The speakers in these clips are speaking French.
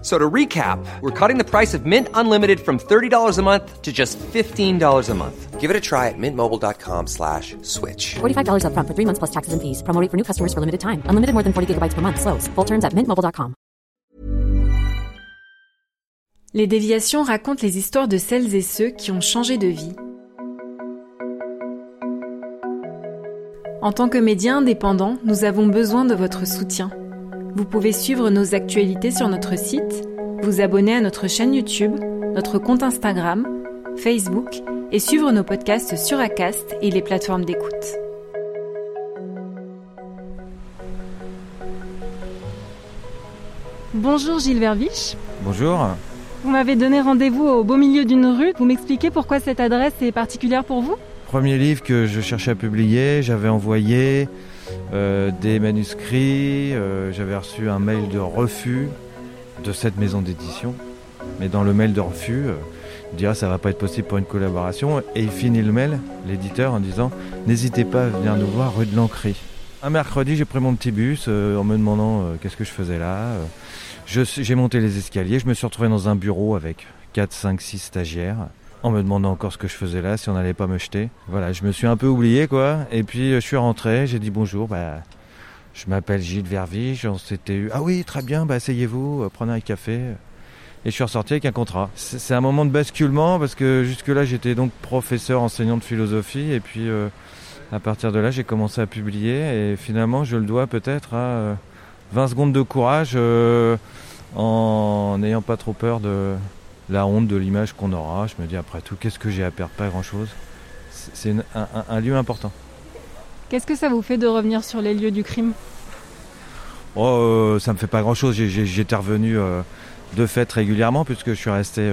So to recap, we're cutting the price of Mint Unlimited from $30 a month to just $15 a month. Give it a try at mintmobile.com slash switch. $45 upfront for three months plus taxes and fees. Promo rate for new customers for limited time. Unlimited more than 40 gigabytes per month. Slows. Full terms at mintmobile.com. Les déviations racontent les histoires de celles et ceux qui ont changé de vie. En tant que médias indépendants, nous avons besoin de votre soutien. Vous pouvez suivre nos actualités sur notre site, vous abonner à notre chaîne YouTube, notre compte Instagram, Facebook et suivre nos podcasts sur Acast et les plateformes d'écoute. Bonjour Gilles Verviche. Bonjour. Vous m'avez donné rendez-vous au beau milieu d'une rue. Vous m'expliquez pourquoi cette adresse est particulière pour vous? Premier livre que je cherchais à publier, j'avais envoyé euh, des manuscrits, euh, j'avais reçu un mail de refus de cette maison d'édition. Mais dans le mail de refus, euh, il dit ah, ça va pas être possible pour une collaboration. Et il finit le mail, l'éditeur, en disant n'hésitez pas à venir nous voir rue de l'Ancry. Un mercredi, j'ai pris mon petit bus en me demandant qu'est-ce que je faisais là. j'ai monté les escaliers, je me suis retrouvé dans un bureau avec 4, 5, 6 stagiaires en me demandant encore ce que je faisais là, si on n'allait pas me jeter. Voilà, je me suis un peu oublié quoi. Et puis je suis rentré, j'ai dit bonjour, bah, je m'appelle Gilles Vervige, on s'était eu. Ah oui, très bien, bah asseyez-vous, prenez un café. Et je suis ressorti avec un contrat. C'est un moment de basculement parce que jusque-là j'étais donc professeur, enseignant de philosophie et puis euh, à partir de là j'ai commencé à publier et finalement je le dois peut-être à 20 euh, secondes de courage euh, en n'ayant pas trop peur de, la honte de l'image qu'on aura. Je me dis après tout, qu'est-ce que j'ai à perdre? Pas grand-chose. C'est un, lieu important. Qu'est-ce que ça vous fait de revenir sur les lieux du crime? Oh, euh, ça me fait pas grand-chose. J'étais revenu euh, de fait régulièrement puisque je suis resté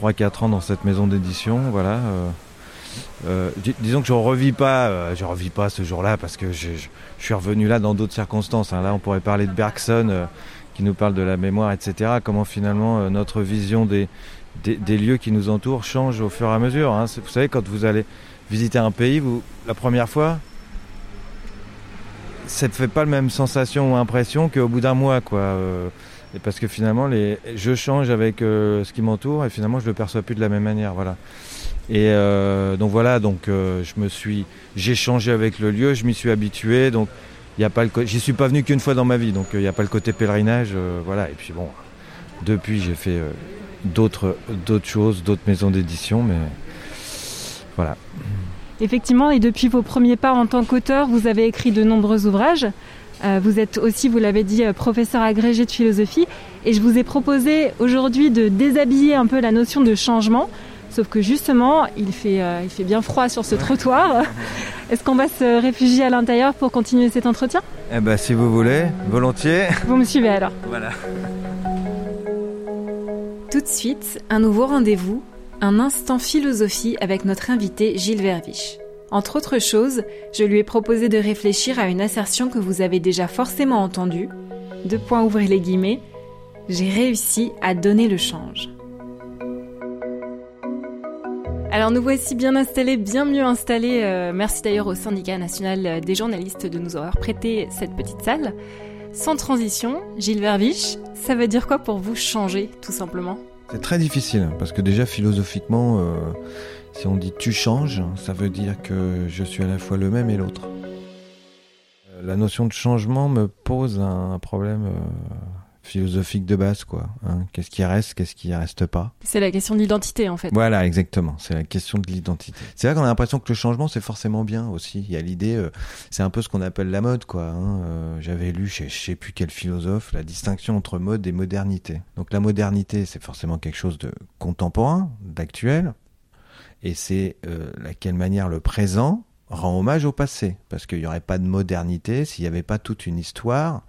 3-4 euh, ans dans cette maison d'édition. Voilà. disons que je revis pas, je revis pas ce jour-là parce que je, suis revenu là dans d'autres circonstances. Hein. Là, on pourrait parler de Bergson qui nous parle de la mémoire, etc. Comment finalement euh, notre vision des, des, lieux qui nous entourent change au fur et à mesure. Hein. Vous savez, quand vous allez visiter un pays, la première fois, ça ne fait pas la même sensation ou impression qu'au bout d'un mois, quoi. Euh, et parce que finalement, je change avec euh, ce qui m'entoure et finalement, je le perçois plus de la même manière, voilà. Et donc voilà, donc je me suis, j'ai changé avec le lieu, je m'y suis habitué, donc il a pas le j'y suis pas venu qu'une fois dans ma vie donc il euh, n'y a pas le côté pèlerinage euh, voilà. Et puis bon depuis j'ai fait euh, d'autres d'autres choses d'autres maisons d'édition mais voilà. Effectivement et depuis vos premiers pas en tant qu'auteur vous avez écrit de nombreux ouvrages. Vous êtes aussi, vous l'avez dit, professeur agrégé de philosophie. Et je vous ai proposé aujourd'hui de déshabiller un peu la notion de changement Sauf que justement, il fait, euh, il fait bien froid sur ce trottoir. Est-ce qu'on va se réfugier à l'intérieur pour continuer cet entretien? Eh ben, si vous voulez, volontiers. Vous me suivez alors Voilà. Tout de suite, un nouveau rendez-vous, un instant philosophie avec notre invité Gilles Verviche. Entre autres choses, je lui ai proposé de réfléchir à une assertion que vous avez déjà forcément entendue. Deux points ouvrez les guillemets. J'ai réussi à donner le change. Alors nous voici bien installés, bien mieux installés. Euh, merci d'ailleurs au syndicat national des journalistes de nous avoir prêté cette petite salle. Sans transition, Gilles Verviche, ça veut dire quoi pour vous changer tout simplement? C'est très difficile parce que déjà philosophiquement, euh, si on dit tu changes, ça veut dire que je suis à la fois le même et l'autre. Euh, la notion de changement me pose un problème philosophique de base, quoi. Hein. qu'est-ce qui reste, qu'est-ce qui reste pas C'est la question de l'identité, en fait. Voilà, exactement. C'est la question de l'identité. C'est vrai qu'on a l'impression que le changement, c'est forcément bien aussi. Il y a l'idée, euh, c'est un peu ce qu'on appelle la mode, quoi. Hein. Euh, j'avais lu, je sais plus quel philosophe, la distinction entre mode et modernité. Donc la modernité, c'est forcément quelque chose de contemporain, d'actuel, et c'est euh, laquelle manière le présent rend hommage au passé, parce qu'il n'y aurait pas de modernité s'il n'y avait pas toute une histoire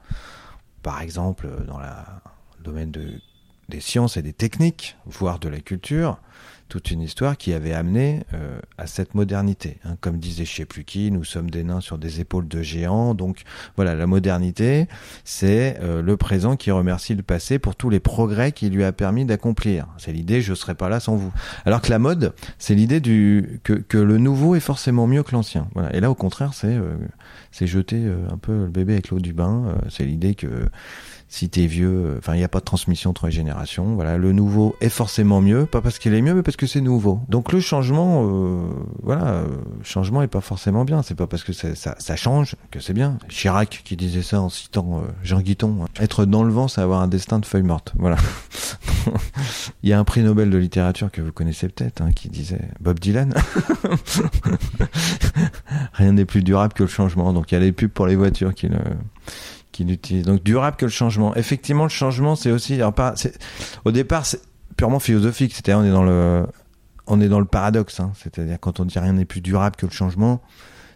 par exemple dans la, le domaine de, des sciences et des techniques, voire de la culture, toute une histoire qui avait amené euh, à cette modernité. Hein. Comme disait je sais nous sommes des nains sur des épaules de géants. Donc voilà, la modernité, c'est euh, le présent qui remercie le passé pour tous les progrès qu'il lui a permis d'accomplir. C'est l'idée, je serais pas là sans vous. Alors que la mode, c'est l'idée du que, que le nouveau est forcément mieux que l'ancien. Voilà. Et là, au contraire, c'est euh, c'est jeter un peu le bébé avec l'eau du bain. c'est l'idée que si t'es vieux, euh, enfin il n'y a pas de transmission entre les générations. Voilà, le nouveau est forcément mieux, pas parce qu'il est mieux, mais parce que c'est nouveau. Donc le changement, euh, voilà, euh, changement est pas forcément bien. C'est pas parce que ça, change que c'est bien. Chirac qui disait ça en citant Jean Guiton. Hein. Être dans le vent, c'est avoir un destin de feuille morte. Voilà. il y a un prix Nobel de littérature que vous connaissez peut-être, hein, qui disait Bob Dylan. Rien n'est plus durable que le changement. Donc il y a les pubs pour les voitures qui le Donc durable que le changement. Effectivement, le changement, c'est aussi. Au départ, c'est purement philosophique. C'est-à-dire, on est dans le, on est dans le paradoxe. Hein. C'est-à-dire, quand on dit rien n'est plus durable que le changement,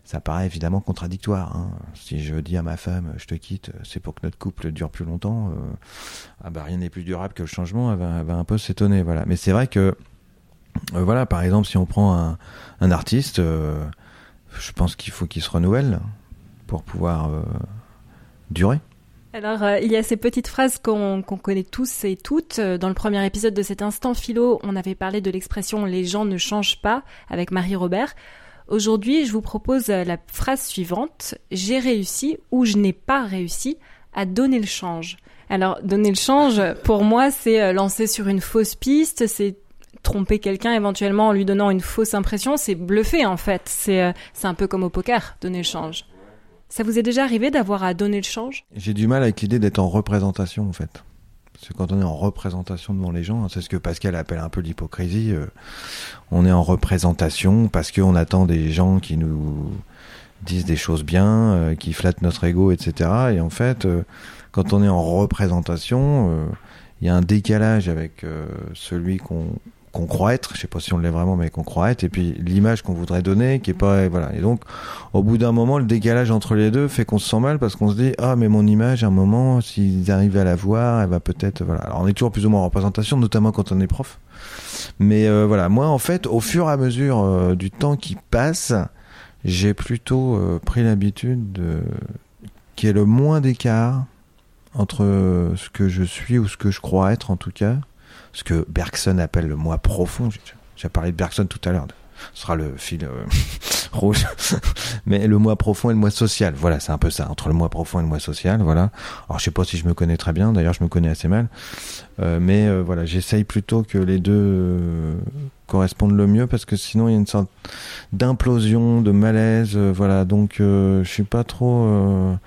ça paraît évidemment contradictoire. Hein. Si je dis à ma femme, je te quitte, c'est pour que notre couple dure plus longtemps. Euh, ah bah rien n'est plus durable que le changement. Elle va, un peu s'étonner. Voilà. Mais c'est vrai que, euh, voilà, par exemple, si on prend un, un artiste, euh, je pense qu'il faut qu'il se renouvelle pour pouvoir alors, euh, il y a ces petites phrases qu'on connaît tous et toutes. Euh, dans le premier épisode de cet instant philo, on avait parlé de l'expression les gens ne changent pas avec Marie Robert. Aujourd'hui, je vous propose euh, la phrase suivante. J'ai réussi ou je n'ai pas réussi à donner le change. Alors, donner le change, pour moi, c'est lancer sur une fausse piste, c'est tromper quelqu'un éventuellement en lui donnant une fausse impression, c'est bluffer en fait. C'est un peu comme au poker, donner le change. Ça vous est déjà arrivé d'avoir à donner le change? J'ai du mal avec l'idée d'être en représentation en fait. Parce que quand on est en représentation devant les gens, c'est ce que Pascal appelle un peu l'hypocrisie. Euh, on est en représentation parce qu'on attend des gens qui nous disent des choses bien, euh, qui flattent notre ego, etc. Et en fait, euh, quand on est en représentation, il y a un décalage avec celui qu'on qu'on croit être, je sais pas si on l'est vraiment, mais qu'on croit être, et puis l'image qu'on voudrait donner, qui est pas, voilà. Et donc, au bout d'un moment, le décalage entre les deux fait qu'on se sent mal parce qu'on se dit, ah, mais mon image, à un moment, s'ils arrivent à la voir, elle va peut-être, voilà. Alors, on est toujours plus ou moins en représentation, notamment quand on est prof. Mais euh, voilà, moi, en fait, au fur et à mesure euh, du temps qui passe, j'ai plutôt euh, pris l'habitude de qu'il y ait le moins d'écart entre ce que je suis ou ce que je crois être, en tout cas, ce que Bergson appelle le moi profond. J'ai parlé de Bergson tout à l'heure. Ce sera le fil euh, rouge. Mais le moi profond et le moi social. Voilà, c'est un peu ça. Entre le moi profond et le moi social. Voilà. Alors, je sais pas si je me connais très bien. D'ailleurs, je me connais assez mal. Euh, mais euh, voilà, j'essaye plutôt que les deux correspondent le mieux parce que sinon, il y a une sorte d'implosion, de malaise. voilà. Donc, je suis pas trop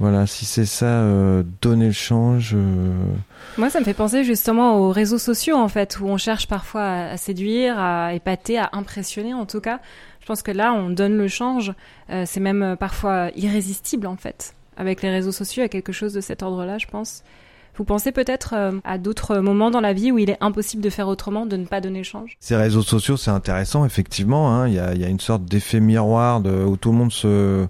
voilà, si c'est ça, euh, donner le change. Euh. Moi, ça me fait penser justement aux réseaux sociaux, en fait, où on cherche parfois à, séduire, à épater, à impressionner, en tout cas. Je pense que là, on donne le change. Euh, c'est même parfois irrésistible, en fait. Avec les réseaux sociaux, il y a quelque chose de cet ordre-là, je pense. Vous pensez peut-être à d'autres moments dans la vie où il est impossible de faire autrement, de ne pas donner le change? Ces réseaux sociaux, c'est intéressant, effectivement. Hein. Il y, a, y, a, une sorte d'effet miroir de, où tout le monde se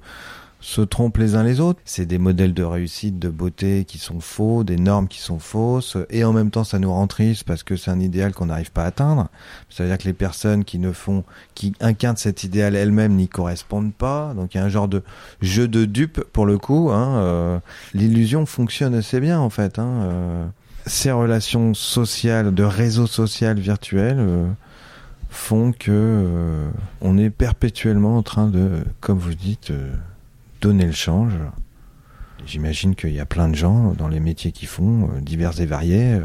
se trompent les uns les autres. C'est des modèles de réussite, de beauté qui sont faux, des normes qui sont fausses, et en même temps ça nous rend triste parce que c'est un idéal qu'on n'arrive pas à atteindre. C'est-à-dire que les personnes qui ne font, qui incarnent cet idéal elles-mêmes n'y correspondent pas. Donc il y a un genre de jeu de dupe pour le coup. Hein, euh, L'illusion fonctionne assez bien en fait. Hein, euh. ces relations sociales, de réseau social virtuel. Euh, font que on est perpétuellement en train de, comme vous dites, donner le change. J'imagine qu'il y a plein de gens dans les métiers qu'ils font, euh, divers et variés, euh,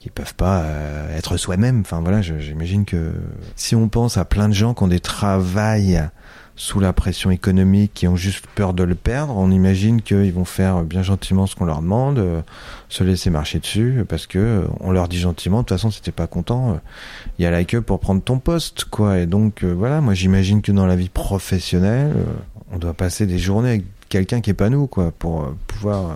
qui peuvent pas euh, être soi-même. Enfin voilà, j'imagine que si on pense à plein de gens qui ont des travails sous la pression économique, qui ont juste peur de le perdre, on imagine qu'ils vont faire bien gentiment ce qu'on leur demande, se laisser marcher dessus, parce que on leur dit gentiment, de toute façon, si t'es pas content, il y a la queue pour prendre ton poste, quoi. Et donc voilà, moi j'imagine que dans la vie professionnelle, on doit passer des journées avec quelqu'un qui est pas nous, quoi, pour euh, pouvoir euh,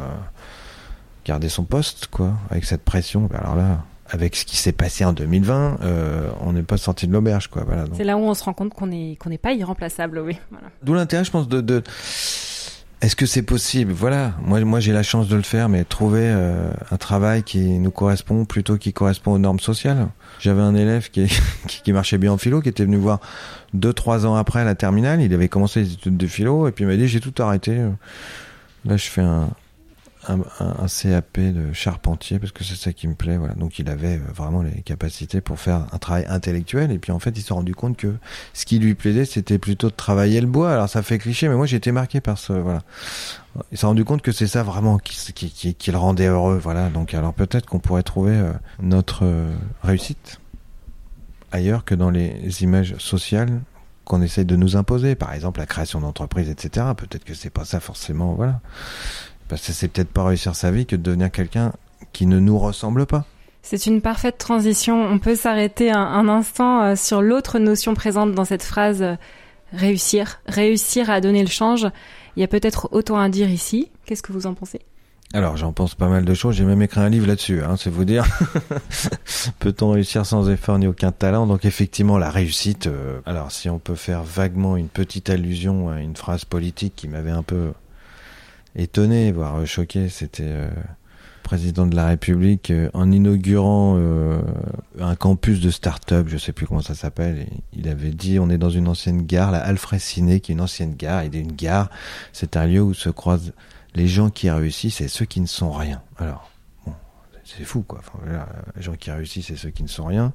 garder son poste, quoi, avec cette pression. Bah, alors là, avec ce qui s'est passé en 2020, euh, on n'est pas sorti de l'auberge, quoi. Voilà. C'est là où on se rend compte qu'on n'est qu'on n'est pas irremplaçable, oui. D'où l'intérêt, je pense, de, de est-ce que c'est possible? Voilà, moi, moi j'ai la chance de le faire, mais trouver euh, un travail qui nous correspond plutôt qui correspond aux normes sociales. J'avais un élève qui, qui, marchait bien en philo, qui était venu voir deux trois ans après la terminale. Il avait commencé les études de philo et puis il m'a dit j'ai tout arrêté. Là, je fais un, un, CAP de charpentier parce que c'est ça qui me plaît. Voilà. Donc il avait euh, vraiment les capacités pour faire un travail intellectuel. Et puis en fait, il s'est rendu compte que ce qui lui plaisait, c'était plutôt de travailler le bois. Alors ça fait cliché, mais moi j'ai été marqué par ce. Voilà. Il s'est rendu compte que c'est ça vraiment qui, qui, qui, qui, le rendait heureux. Voilà. Donc alors peut-être qu'on pourrait trouver euh, notre euh, réussite ailleurs que dans les images sociales qu'on essaye de nous imposer, par exemple la création d'entreprises, etc. Peut-être que c'est pas ça forcément, voilà. Parce que c'est peut-être pas réussir sa vie que de devenir quelqu'un qui ne nous ressemble pas. C'est une parfaite transition. On peut s'arrêter un, instant euh, sur l'autre notion présente dans cette phrase euh, réussir. Réussir à donner le change. Il y a peut-être autant à dire ici. Qu'est-ce que vous en pensez? Alors j'en pense pas mal de choses, j'ai même écrit un livre là-dessus, hein, c'est vous dire. Peut-on réussir sans effort ni aucun talent? Donc effectivement la réussite, euh, alors si on peut faire vaguement une petite allusion à une phrase politique qui m'avait un peu étonné, voire choqué, c'était euh, président de la République euh, en inaugurant euh, un campus de start-up, je sais plus comment ça s'appelle, il avait dit on est dans une ancienne gare, la Alfred qui est une ancienne gare, et une gare, c'est un lieu où se croisent les gens qui réussissent et ceux qui ne sont rien. Alors, c'est fou quoi. Les gens qui réussissent c'est ceux qui ne sont rien.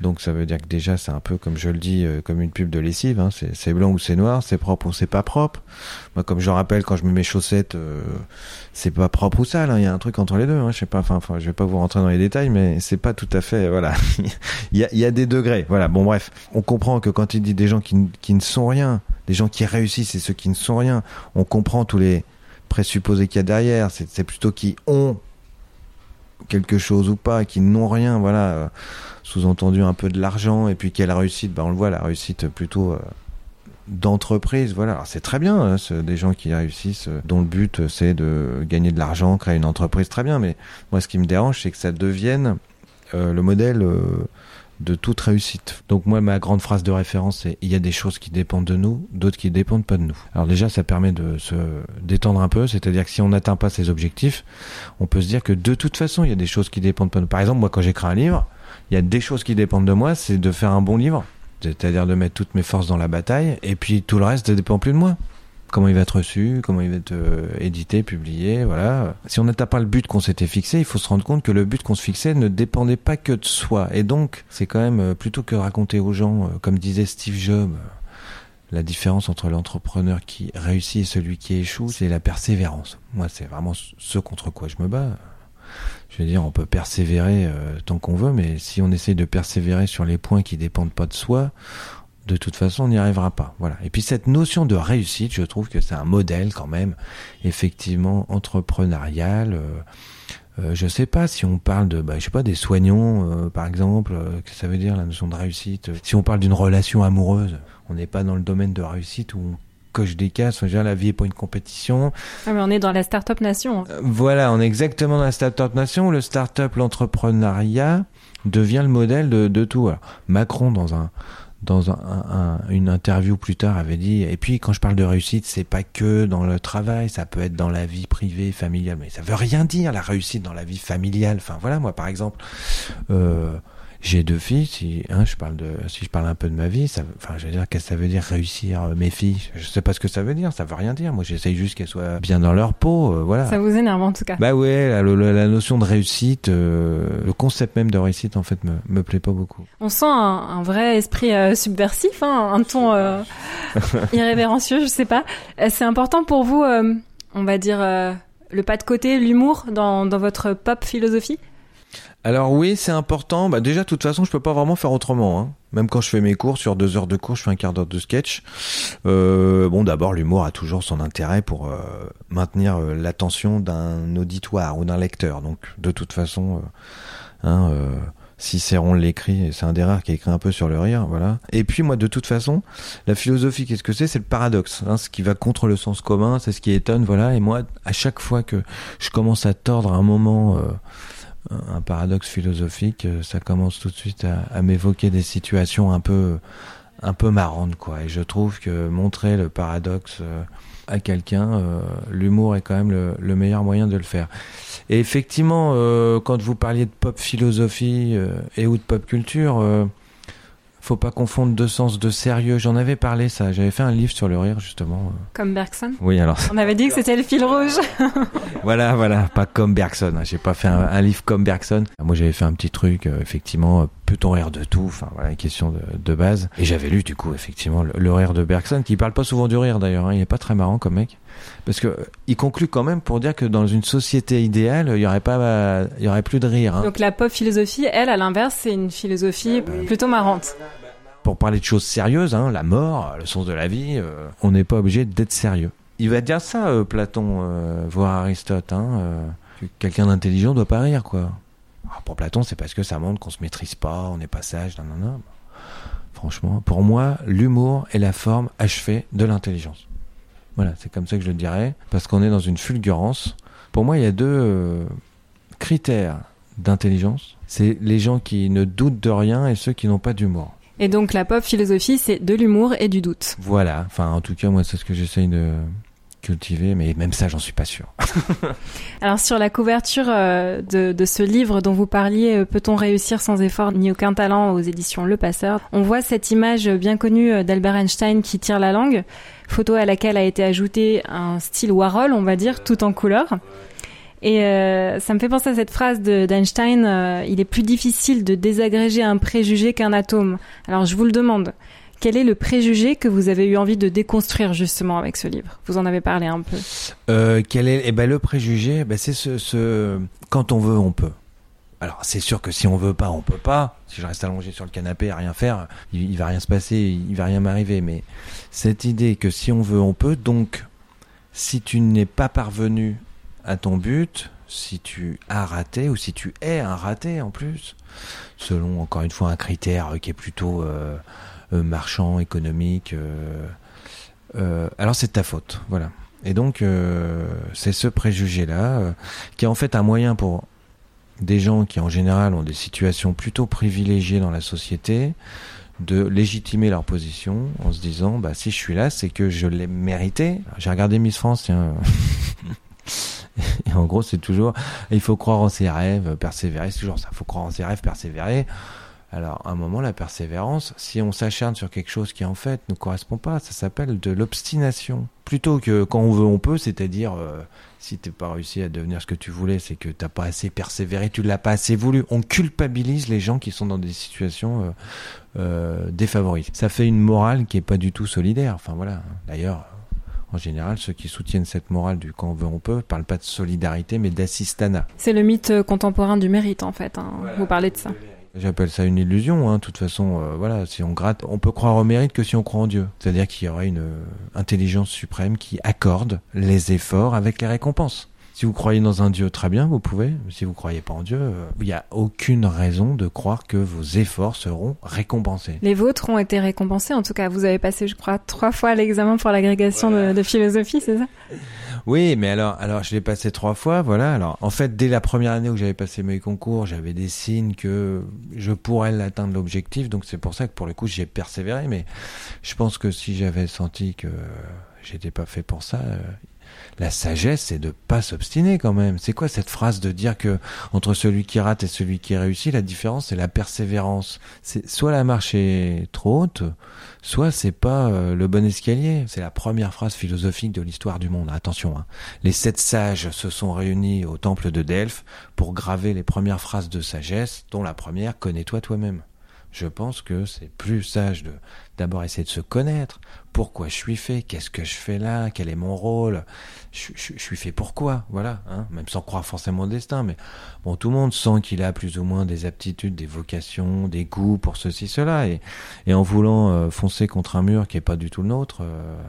Donc ça veut dire que déjà c'est un peu comme je le dis, euh, comme une pub de lessive. Hein. C'est blanc ou c'est noir, c'est propre ou c'est pas propre. Moi comme je rappelle quand je mets mes chaussettes, euh, c'est pas propre ou sale. Hein. Il y a un truc entre les deux. Hein. Je sais pas. Enfin, je vais pas vous rentrer dans les détails, mais c'est pas tout à fait. Voilà. il, y a, il y a des degrés. Voilà. Bon bref, on comprend que quand il dit des gens qui, qui ne sont rien, des gens qui réussissent et ceux qui ne sont rien, on comprend tous les présupposés qu'il y a derrière. C'est plutôt qui ont quelque chose ou pas, qui n'ont rien, voilà, euh, sous-entendu un peu de l'argent, et puis quelle réussite, bah on le voit, la réussite plutôt euh, d'entreprise, voilà. C'est très bien, hein, des gens qui réussissent, euh, dont le but c'est de gagner de l'argent, créer une entreprise, très bien, mais moi ce qui me dérange, c'est que ça devienne le modèle de toute réussite. Donc moi, ma grande phrase de référence, c'est il y a des choses qui dépendent de nous, d'autres qui dépendent pas de nous. Alors déjà, ça permet de se détendre un peu, c'est-à-dire que si on n'atteint pas ses objectifs, on peut se dire que de toute façon, il y a des choses qui dépendent pas de nous. Par exemple, moi, quand j'écris un livre, il y a des choses qui dépendent de moi, c'est de faire un bon livre, c'est-à-dire de mettre toutes mes forces dans la bataille, et puis tout le reste ne dépend plus de moi comment il va être reçu, comment il va être euh, édité, publié, voilà. Si on n'atteint pas le but qu'on s'était fixé, il faut se rendre compte que le but qu'on se fixait ne dépendait pas que de soi. Et donc, c'est quand même, euh, plutôt que raconter aux gens, euh, comme disait Steve Jobs, la différence entre l'entrepreneur qui réussit et celui qui échoue, c'est la persévérance. Moi, c'est vraiment ce contre quoi je me bats. Je veux dire, on peut persévérer tant qu'on veut, mais si on essaie de persévérer sur les points qui dépendent pas de soi, de toute façon, on n'y arrivera pas. Voilà. Et puis cette notion de réussite, je trouve que c'est un modèle quand même, effectivement entrepreneurial. Euh, euh, je sais pas si on parle de, bah, je sais pas, des soignants, euh, par exemple, euh, que ça veut dire la notion de réussite. Si on parle d'une relation amoureuse, on n'est pas dans le domaine de réussite où on coche des cases. Déjà, la vie est pas une compétition. Ah, mais on est dans la start-up nation. Voilà, on est exactement dans la start-up nation. Le start-up, l'entrepreneuriat devient le modèle de, de tout. Alors, Macron dans un dans un, une interview plus tard avait dit et puis quand je parle de réussite c'est pas que dans le travail ça peut être dans la vie privée familiale mais ça veut rien dire la réussite dans la vie familiale. Enfin voilà moi par exemple euh, j'ai deux filles, si, hein, je parle de, si je parle un peu de ma vie, ça, enfin, je veux dire, qu'est-ce que ça veut dire réussir euh, mes filles? Je sais pas ce que ça veut dire, ça veut rien dire. Moi, j'essaye juste qu'elles soient bien dans leur peau, euh, voilà. Ça vous énerve en tout cas. Bah ouais, la, la, notion de réussite, euh, le concept même de réussite, en fait, me, me plaît pas beaucoup. On sent un, un vrai esprit subversif, hein, un ton irrévérencieux, je sais pas. C'est important pour vous, on va dire, le pas de côté, l'humour dans, dans votre pop philosophie? Alors oui, c'est important. Bah déjà, de toute façon, je peux pas vraiment faire autrement. Hein. Même quand je fais mes cours, sur deux heures de cours, je fais un quart d'heure de sketch. Euh, bon, d'abord, l'humour a toujours son intérêt pour euh, maintenir euh, l'attention d'un auditoire ou d'un lecteur. Donc, de toute façon, hein, Cicéron l'écrit, c'est un des rares qui écrit un peu sur le rire, voilà. Et puis moi, de toute façon, la philosophie, qu'est-ce que c'est? C'est le paradoxe, hein, ce qui va contre le sens commun, c'est ce qui étonne, voilà. Et moi, à chaque fois que je commence à tordre un moment un paradoxe philosophique, euh, ça commence tout de suite à, m'évoquer des situations un peu un peu marrante, quoi. Et je trouve que montrer le paradoxe euh, à quelqu'un, euh, l'humour est quand même le, le meilleur moyen de le faire. Et effectivement, euh, quand vous parliez de pop philosophie euh, et ou de pop culture, faut pas confondre deux sens de sérieux. J'en avais parlé ça. J'avais fait un livre sur le rire justement. Comme Bergson Oui, alors On avait dit que c'était le fil rouge. voilà, voilà, pas comme Bergson. J'ai pas fait un, un livre comme Bergson. Moi, j'avais fait un petit truc, euh, effectivement, euh, peut-on rire de tout? Enfin, voilà, une question de, de base. Et j'avais lu, du coup, effectivement, le, le rire de Bergson, qui parle pas souvent du rire d'ailleurs. hein. Il est pas très marrant comme mec, parce que euh, il conclut quand même pour dire que dans une société idéale, il y aurait pas, il y aurait plus de rire. hein. Donc la pop philosophie, elle, à l'inverse, c'est une philosophie plutôt marrante. pour parler de choses sérieuses, hein, la mort, le sens de la vie, euh, on n'est pas obligé d'être sérieux. Il va dire ça, euh, Platon, euh, voire Aristote, hein, euh, que quelqu'un d'intelligent doit pas rire, quoi. Alors, pour Platon, c'est parce que ça montre qu'on se maîtrise pas, on n'est pas sage, non, non, non. Franchement, pour moi, l'humour est la forme achevée de l'intelligence. Voilà, c'est comme ça que je le dirais, parce qu'on est dans une fulgurance. Pour moi, il y a deux euh, critères d'intelligence. C'est les gens qui ne doutent de rien et ceux qui n'ont pas d'humour. Et donc la pop philosophie, c'est de l'humour et du doute. Voilà, enfin en tout cas moi c'est ce que j'essaye de cultiver, mais même ça j'en suis pas sûr. Alors sur la couverture euh, de, ce livre dont vous parliez, euh, Peut-on réussir sans effort ni aucun talent aux éditions Le Passeur, on voit cette image bien connue euh, d'Albert Einstein qui tire la langue, photo à laquelle a été ajouté un style Warhol, on va dire, tout en couleur. Et ça me fait penser à cette phrase de- d'Einstein, il est plus difficile de désagréger un préjugé qu'un atome. Alors je vous le demande, quel est le préjugé que vous avez eu envie de déconstruire justement avec ce livre? Vous en avez parlé un peu. Euh, quel est eh ben, le préjugé ben, C'est ce, quand on veut on peut. Alors c'est sûr que si on veut pas on peut pas. Si je reste allongé sur le canapé à rien faire, il, il va rien se passer, il va rien m'arriver. Mais cette idée que si on veut on peut, donc si tu n'es pas parvenu à ton but, si tu as raté ou si tu es un raté en plus, selon encore une fois un critère qui est plutôt euh, marchand, économique, euh, euh, alors c'est ta faute, voilà. Et donc euh, c'est ce préjugé-là euh, qui est en fait un moyen pour des gens qui en général ont des situations plutôt privilégiées dans la société de légitimer leur position en se disant bah si je suis là c'est que je l'ai mérité. J'ai regardé Miss France tiens. Et en gros, c'est toujours, il faut croire en ses rêves, persévérer, c'est toujours ça. Il faut croire en ses rêves, persévérer. Alors, à un moment, la persévérance, si on s'acharne sur quelque chose qui en fait ne correspond pas, ça s'appelle de l'obstination. Plutôt que quand on veut, on peut, c'est-à-dire euh, si t'es pas réussi à devenir ce que tu voulais, c'est que t'as pas assez persévéré, tu l'as pas assez voulu. On culpabilise les gens qui sont dans des situations euh, euh, défavorisées. Ça fait une morale qui est pas du tout solidaire. Enfin voilà. D'ailleurs, en général, ceux qui soutiennent cette morale du quand on veut, on peut, parlent pas de solidarité, mais d'assistanat. C'est le mythe contemporain du mérite en fait. hein. Vous parlez de ça. J'appelle ça une illusion. Hein. De toute façon, euh, voilà, si on gratte, on peut croire au mérite que si on croit en Dieu. C'est-à-dire qu'il y aurait une euh, intelligence suprême qui accorde les efforts avec les récompenses. Si vous croyez dans un Dieu, très bien, vous pouvez. Si vous croyez pas en Dieu, euh, il n'y a aucune raison de croire que vos efforts seront récompensés. Les vôtres ont été récompensés. En tout cas, vous avez passé, je crois, trois fois l'examen pour l'agrégation de, de philosophie, c'est ça? Oui, mais alors, alors je l'ai passé trois fois, voilà. Alors, en fait, dès la première année où j'avais passé mes concours, j'avais des signes que je pourrais l'atteindre l'objectif. Donc, c'est pour ça que pour le coup, j'ai persévéré. Mais je pense que si j'avais senti que j'étais pas fait pour ça, euh, la sagesse, c'est de pas s'obstiner quand même. C'est quoi cette phrase de dire que entre celui qui rate et celui qui réussit, la différence, c'est la persévérance? C'est soit la marche est trop haute, soit c'est pas euh, le bon escalier. C'est la première phrase philosophique de l'histoire du monde. Attention, hein. les sept sages se sont réunis au temple de Delphes pour graver les premières phrases de sagesse, dont la première connais-toi toi-même. Je pense que c'est plus sage de d'abord essayer de se connaître. Pourquoi je suis fait? Qu'est-ce que je fais là? Quel est mon rôle? Je, suis fait pourquoi Voilà, hein même sans croire forcément au destin. Mais bon, tout le monde sent qu'il a plus ou moins des aptitudes, des vocations, des goûts pour ceci, cela. Et, en voulant euh, foncer contre un mur qui est pas du tout le nôtre, euh,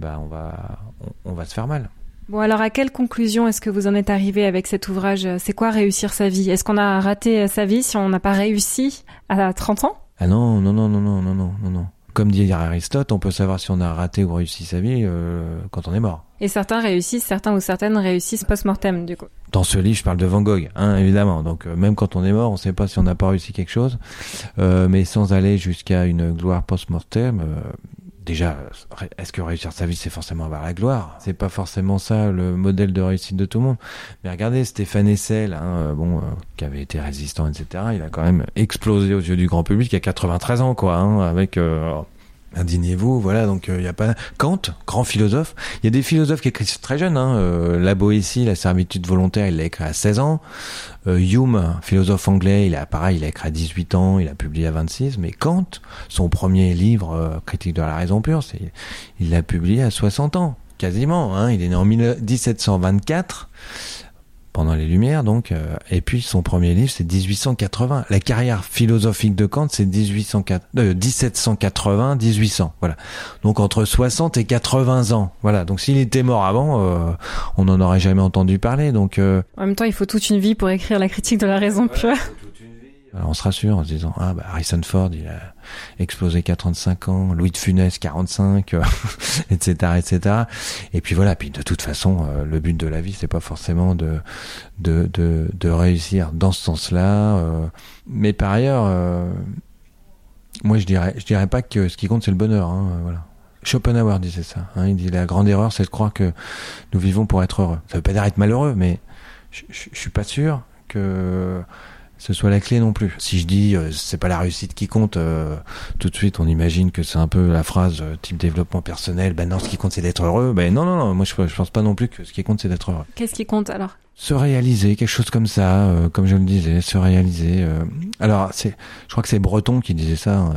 bah on va on va se faire mal. Bon, alors à quelle conclusion est-ce que vous en êtes arrivé avec cet ouvrage? C'est quoi réussir sa vie? Est-ce qu'on a raté euh, sa vie si on n'a pas réussi à 30 ans? Ah non, non, non, non, non, non, non, non. Comme dit Aristote, on peut savoir si on a raté ou réussi sa vie euh, quand on est mort. Et certains réussissent, certains ou certaines réussissent post-mortem, du coup. Dans ce livre, je parle de Van Gogh, hein, évidemment. Donc, euh, même quand on est mort, on ne sait pas si on n'a pas réussi quelque chose. Mais sans aller jusqu'à une gloire post-mortem, déjà, est-ce que réussir sa vie, c'est forcément avoir la gloire? C'est pas forcément ça le modèle de réussite de tout le monde. Mais regardez, Stéphane Essel, hein, bon, qui avait été résistant, etc., il a quand même explosé aux yeux du grand public à 93 ans, quoi, hein, avec indignez-vous, voilà. Donc il euh, y a pas Kant, grand philosophe. Il y a des philosophes qui écrivent très jeunes. Hein, euh, la Boétie, la servitude volontaire, il l'a écrit à 16 ans. Euh, Hume, philosophe anglais, il a pareil, il a écrit à 18 ans, il a publié à 26. Mais Kant, son premier livre, euh, Critique de la raison pure, c'est il l'a publié à 60 ans, quasiment. Hein, il est né en 1724 pendant les Lumières, donc. Euh, et puis son premier livre, c'est 1880. La carrière philosophique de Kant, c'est 1780, 1800. Euh, voilà. Donc entre 60 et 80 ans. Voilà. Donc s'il était mort avant, euh, on n'en aurait jamais entendu parler. Donc. En même temps, il faut toute une vie pour écrire la critique de la raison pure on se rassure en se disant ah bah Harrison Ford il a explosé qu'à 35 ans, Louis de Funès 45, etc etc. Et puis voilà, puis de toute façon euh, le but de la vie c'est pas forcément de de, de réussir dans ce sens-là, euh, mais par ailleurs euh, moi je dirais je dirais pas que ce qui compte c'est le bonheur, hein, voilà. Schopenhauer disait ça. Hein, il dit la grande erreur, c'est de croire que nous vivons pour être heureux. Ça veut pas dire être malheureux, mais je, je, je suis pas sûr que ce soit la clé non plus. Si je dis euh, c'est pas la réussite qui compte, euh, tout de suite on imagine que c'est un peu la phrase euh, type développement personnel. Ben non, ce qui compte c'est d'être heureux. Ben non, non, non. Moi je, je pense pas non plus que ce qui compte c'est d'être heureux. Qu'est-ce qui compte alors? Se réaliser, quelque chose comme ça, comme je le disais, se réaliser. alors c'est, je crois que c'est Breton qui disait ça,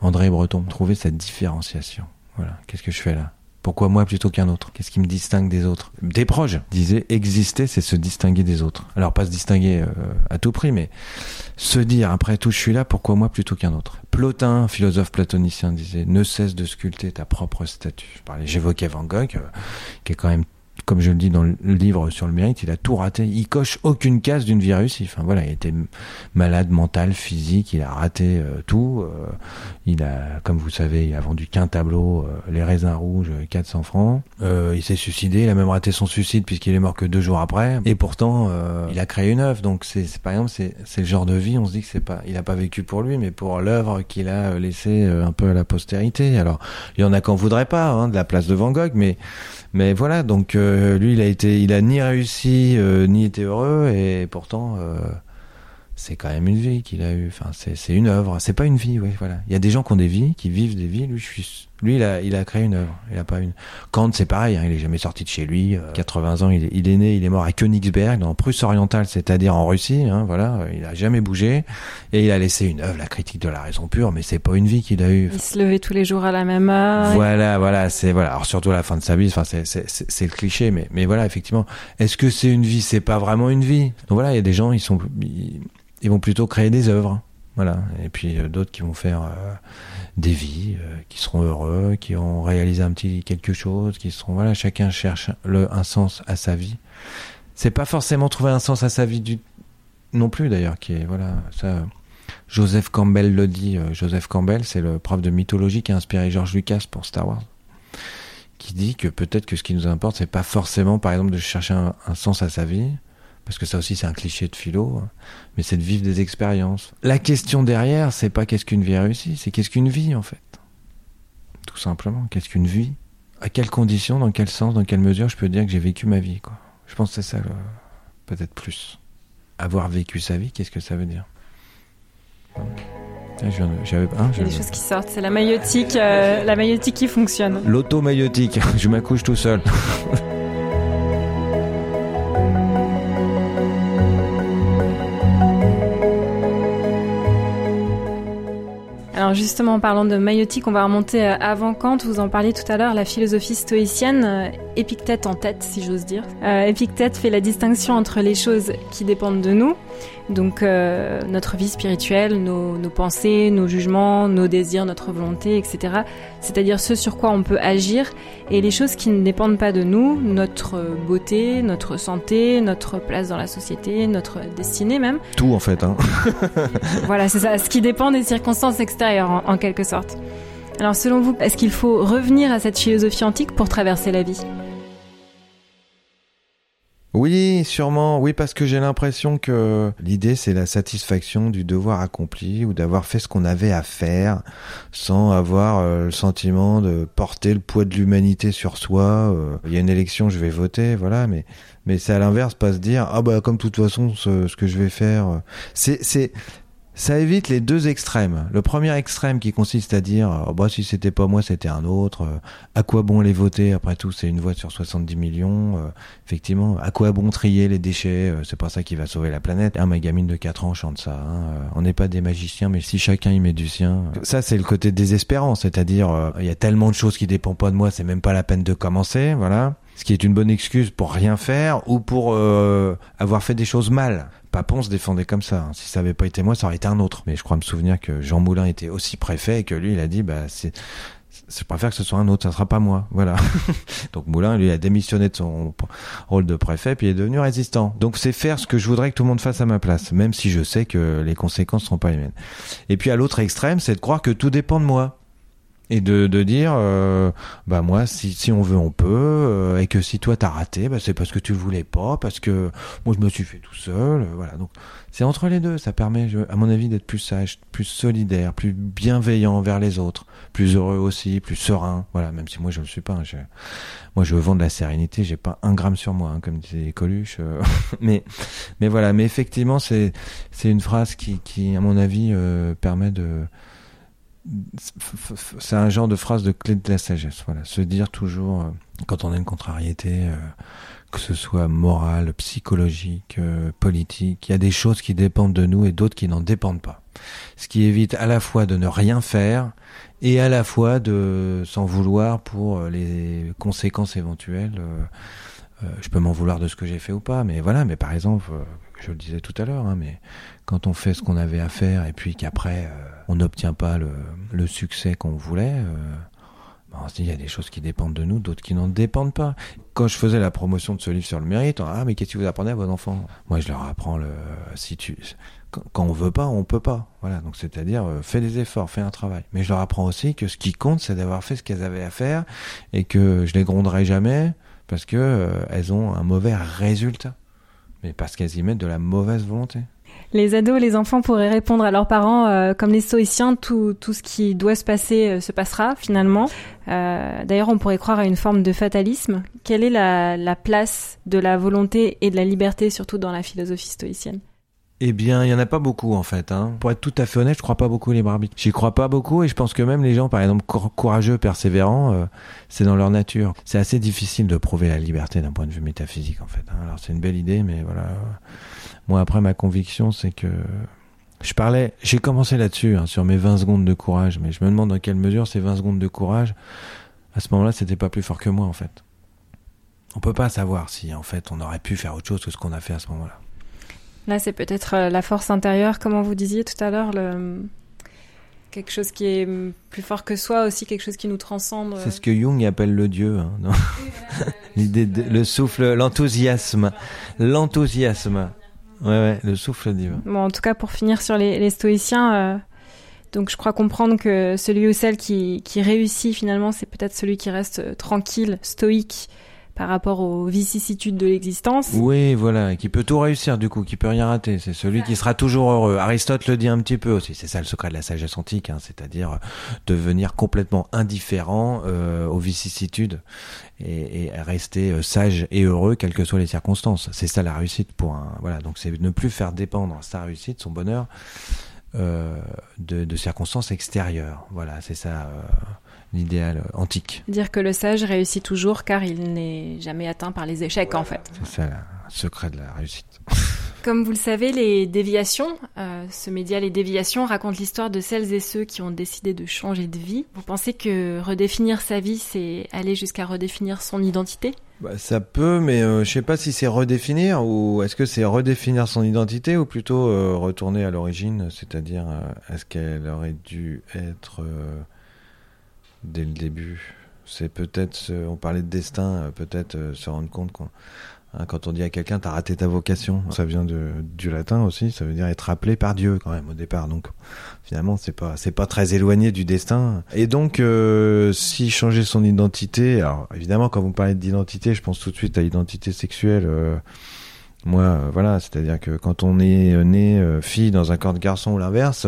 André Breton. Trouver cette différenciation. Voilà. Qu'est-ce que je fais là? Pourquoi moi plutôt qu'un autre? Qu'est-ce qui me distingue des autres? Des proches disaient exister, c'est se distinguer des autres. Alors pas se distinguer euh, à tout prix, mais se dire après tout je suis là, pourquoi moi plutôt qu'un autre? Plotin, philosophe platonicien, disait ne cesse de sculpter ta propre statue. J'évoquais Van Gogh, euh, qui est quand même comme je le dis dans le livre sur le mérite, il a tout raté. Il coche aucune case d'une vie réussie. Enfin voilà, il était malade mental, physique, il a raté euh, tout. Euh, il a, comme vous savez, il a vendu qu'un tableau, euh, Les raisins rouges, 400 francs. il s'est suicidé, il a même raté son suicide puisqu'il est mort que deux jours après. Et pourtant, il a créé une œuvre. Donc c'est, par exemple, c'est, le genre de vie. On se dit que c'est pas, il a pas vécu pour lui, mais pour l'œuvre qu'il a laissé un peu à la postérité. Alors il y en a qu'on voudrait pas hein, de la place de Van Gogh, mais mais voilà, donc euh, lui, il a été, il a ni réussi euh, ni été heureux, et pourtant, euh, c'est quand même une vie qu'il a eue. Enfin, c'est une œuvre. C'est pas une vie. Voilà. Il y a des gens qui ont des vies, qui vivent des vies. Lui, je suis lui, il a, il a créé une œuvre. Il a pas une. Kant, c'est pareil. Hein, il est jamais sorti de chez lui. 80 euh, ans, il est, il est, né, il est mort à Königsberg, dans Prusse orientale, c'est-à-dire en Russie. Hein, voilà. Il a jamais bougé et il a laissé une œuvre, la critique de la raison pure. Mais c'est pas une vie qu'il a eue. Il se levait tous les jours à la même heure. Voilà, voilà. C'est voilà. Alors surtout à la fin de sa vie. Enfin, c'est le cliché, mais mais voilà, effectivement. Est-ce que c'est une vie? C'est pas vraiment une vie. Donc voilà, il y a des gens, ils sont, ils, vont plutôt créer des œuvres. Voilà. Et puis euh, d'autres qui vont faire. Euh, des vies, euh, qui seront heureux, qui ont réalisé un petit quelque chose, qui seront voilà, chacun cherche le un sens à sa vie. C'est pas forcément trouver un sens à sa vie du non plus d'ailleurs, qui est voilà ça. Joseph Campbell le dit. Euh, Joseph Campbell, c'est le prof de mythologie qui a inspiré George Lucas pour Star Wars, qui dit que peut-être que ce qui nous importe, c'est pas forcément, par exemple, de chercher un sens à sa vie, parce que ça aussi c'est un cliché de philo, hein. mais c'est de vivre des expériences. La question derrière, c'est pas qu'est-ce qu'une vie réussie, c'est qu'est-ce qu'une vie en fait. Tout simplement, qu'est-ce qu'une vie? À quelles conditions, dans quel sens, dans quelle mesure je peux dire que j'ai vécu ma vie quoi? Je pense que c'est ça peut-être plus. Avoir vécu sa vie, qu'est-ce que ça veut dire? Ah, Il y a des choses qui sortent, c'est la maïotique, euh, la maïotique qui fonctionne. L'auto-maïotique, je m'accouche tout seul. Justement, en parlant de maïotique, on va remonter euh, avant Kant. Vous en parliez tout à l'heure, la philosophie stoïcienne, euh, Épictète en tête, si j'ose dire. Euh, Épictète fait la distinction entre les choses qui dépendent de nous, donc euh, notre vie spirituelle, nos, nos, pensées, nos jugements, nos désirs, notre volonté, etc. C'est-à-dire ce sur quoi on peut agir, et les choses qui ne dépendent pas de nous, notre beauté, notre santé, notre place dans la société, notre destinée même. Tout en fait. Hein. voilà, c'est ça, ce qui dépend des circonstances extérieures en, en quelque sorte. Alors selon vous, est-ce qu'il faut revenir à cette philosophie antique pour traverser la vie? Oui, sûrement. Oui, parce que j'ai l'impression que l'idée, c'est la satisfaction du devoir accompli ou d'avoir fait ce qu'on avait à faire sans avoir euh, le sentiment de porter le poids de l'humanité sur soi. Euh, Il y a une élection, je vais voter, voilà, mais mais c'est à l'inverse, pas se dire ah bah comme toute façon ce, ce que je vais faire, euh, c'est c'est ça évite les deux extrêmes. Le premier extrême qui consiste à dire oh bah si c'était pas moi c'était un autre. Euh, à quoi bon les voter après tout c'est une voix sur 70 millions. Euh, effectivement, à quoi bon trier les déchets C'est pas ça qui va sauver la planète. Ah ma gamine de 4 ans chante ça. hein. On n'est pas des magiciens mais si chacun y met du sien. Ça c'est le côté désespérant, c'est-à-dire il y a tellement de choses qui dépendent pas de moi, c'est même pas la peine de commencer, voilà. Ce qui est une bonne excuse pour rien faire ou pour euh, avoir fait des choses mal. Papon se défendait comme ça. hein. Si ça avait pas été moi, ça aurait été un autre. Mais je crois me souvenir que Jean Moulin était aussi préfet et que lui, il a dit, bah, c'est, je préfère que ce soit un autre, ça sera pas moi. Voilà. Donc Moulin, lui, a démissionné de son rôle de préfet puis il est devenu résistant. Donc c'est faire ce que je voudrais que tout le monde fasse à ma place, même si je sais que les conséquences seront pas les miennes. Et puis à l'autre extrême, c'est de croire que tout dépend de moi. Et de, de dire, euh, bah moi, si, si on veut, on peut, euh, et que si toi t'as raté, bah c'est parce que tu voulais pas, parce que moi je me suis fait tout seul, euh, voilà. Donc c'est entre les deux, ça permet, je- à mon avis, d'être plus sage, plus solidaire, plus bienveillant envers les autres, plus heureux aussi, plus serein, voilà. Même si moi je le suis pas, hein, je- moi je vends de la sérénité, j'ai pas un gramme sur moi, hein, comme disait Coluche, euh, mais mais voilà, mais effectivement c'est c'est une phrase qui qui à mon avis euh, permet de c'est un genre de phrase de clé de la sagesse. Voilà, se dire toujours euh, quand on a une contrariété, euh, que ce soit morale, psychologique, euh, politique, il y a des choses qui dépendent de nous et d'autres qui n'en dépendent pas. Ce qui évite à la fois de ne rien faire et à la fois de s'en vouloir pour les conséquences éventuelles. je peux m'en vouloir de ce que j'ai fait ou pas, mais voilà. Mais par exemple, je le disais tout à l'heure, hein, mais quand on fait ce qu'on avait à faire et puis qu'après euh, on n'obtient pas le, succès qu'on voulait, euh, ben, on se dit il y a des choses qui dépendent de nous, d'autres qui n'en dépendent pas. Quand je faisais la promotion de ce livre sur le mérite, on, ah mais qu'est-ce que vous apprenez à vos enfants? Moi je leur apprends le si tu quand, quand on veut pas, on peut pas. Voilà, donc c'est-à-dire euh, fais des efforts, fais un travail. Mais je leur apprends aussi que ce qui compte c'est d'avoir fait ce qu'elles avaient à faire et que je les gronderai jamais parce que euh, elles ont un mauvais résultat. Mais parce qu'elles y mettent de la mauvaise volonté. Les ados, les enfants pourraient répondre à leurs parents euh, comme les stoïciens, tout, tout ce qui doit se passer euh, se passera finalement. Euh, D'ailleurs, on pourrait croire à une forme de fatalisme. Quelle est la, la place de la volonté et de la liberté, surtout dans la philosophie stoïcienne? Eh bien, il y en a pas beaucoup en fait. Hein. Pour être tout à fait honnête, je crois pas beaucoup au libre arbitre. J'y crois pas beaucoup et je pense que même les gens, par exemple, cour- courageux, persévérants, c'est dans leur nature. C'est assez difficile de prouver la liberté d'un point de vue métaphysique en fait. hein. Alors c'est une belle idée, mais voilà. Moi après, ma conviction, c'est que je parlais, j'ai commencé là-dessus hein, sur mes 20 secondes de courage, mais je me demande dans quelle mesure ces 20 secondes de courage, à ce moment-là, c'était pas plus fort que moi en fait. On peut pas savoir si en fait on aurait pu faire autre chose que ce qu'on a fait à ce moment-là. Là, c'est peut-être euh, la force intérieure, comme vous disiez tout à l'heure, le... quelque chose qui est plus fort que soi, aussi quelque chose qui nous transcende. C'est ce que Jung appelle le Dieu. Hein, L'idée, le souffle, l'enthousiasme, l'enthousiasme. Ouais, le souffle divin. En tout cas, pour finir sur les, les stoïciens, euh, donc je crois comprendre que celui ou celle qui, qui réussit finalement, c'est peut-être celui qui reste euh, tranquille, stoïque par rapport aux vicissitudes de l'existence. Oui, voilà, qui peut tout réussir du coup, qui peut rien rater. C'est celui qui sera toujours heureux. Aristote le dit un petit peu aussi. C'est ça le secret de la sagesse antique, hein, c'est-à-dire euh, devenir complètement indifférent euh, aux vicissitudes et, rester euh, sage et heureux quelles que soient les circonstances. C'est ça la réussite pour un. Voilà, donc c'est ne plus faire dépendre sa réussite, son bonheur, de, circonstances extérieures. Voilà, c'est ça l'idéal euh, antique. Dire que le sage réussit toujours car il n'est jamais atteint par les échecs en fait. C'est ça le secret de la réussite. Comme vous le savez, les déviations, euh, ce média Les Déviations raconte l'histoire de celles et ceux qui ont décidé de changer de vie. Vous pensez que redéfinir sa vie, c'est aller jusqu'à redéfinir son identité? Bah, ça peut, mais euh, je sais pas si c'est redéfinir ou est-ce que c'est redéfinir son identité ou plutôt euh, retourner à l'origine, c'est-à-dire euh, est-ce qu'elle aurait dû être euh, dès le début C'est peut-être, on parlait de destin, euh, peut-être euh, se rendre compte qu'on Hein, quand on dit à quelqu'un t'as raté ta vocation, ça vient de, du latin aussi, ça veut dire être appelé par Dieu quand même au départ. Donc finalement c'est pas c'est pas très éloigné du destin. Et donc euh, si changer son identité, alors évidemment quand vous parlez d'identité, je pense tout de suite à l'identité sexuelle. Euh, moi, euh, voilà, c'est-à-dire que quand on est né fille dans un corps de garçon ou l'inverse,